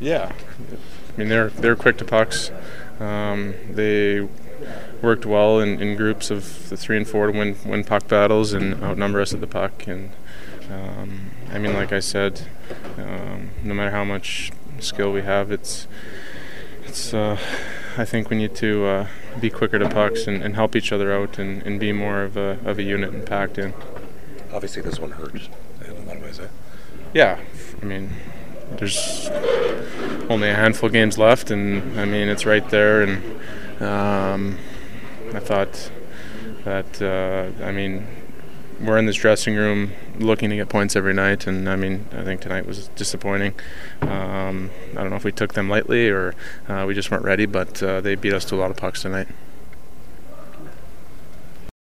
Yeah, I mean they're they're quick to pucks. Um, they worked well in, in groups of the three and four to win win puck battles and outnumber us at the puck. And um, I mean, like I said, um, no matter how much skill we have, it's it's. Uh, I think we need to uh, be quicker to pucks and, and help each other out and, and be more of a of a unit and packed in. Obviously, this one hurts in a lot of ways. Eh? Yeah, I mean, there's only a handful of games left, and I mean it's right there. And um, I thought that uh, I mean we're in this dressing room looking to get points every night, and I mean I think tonight was disappointing. Um, I don't know if we took them lightly or uh, we just weren't ready, but uh, they beat us to a lot of pucks tonight.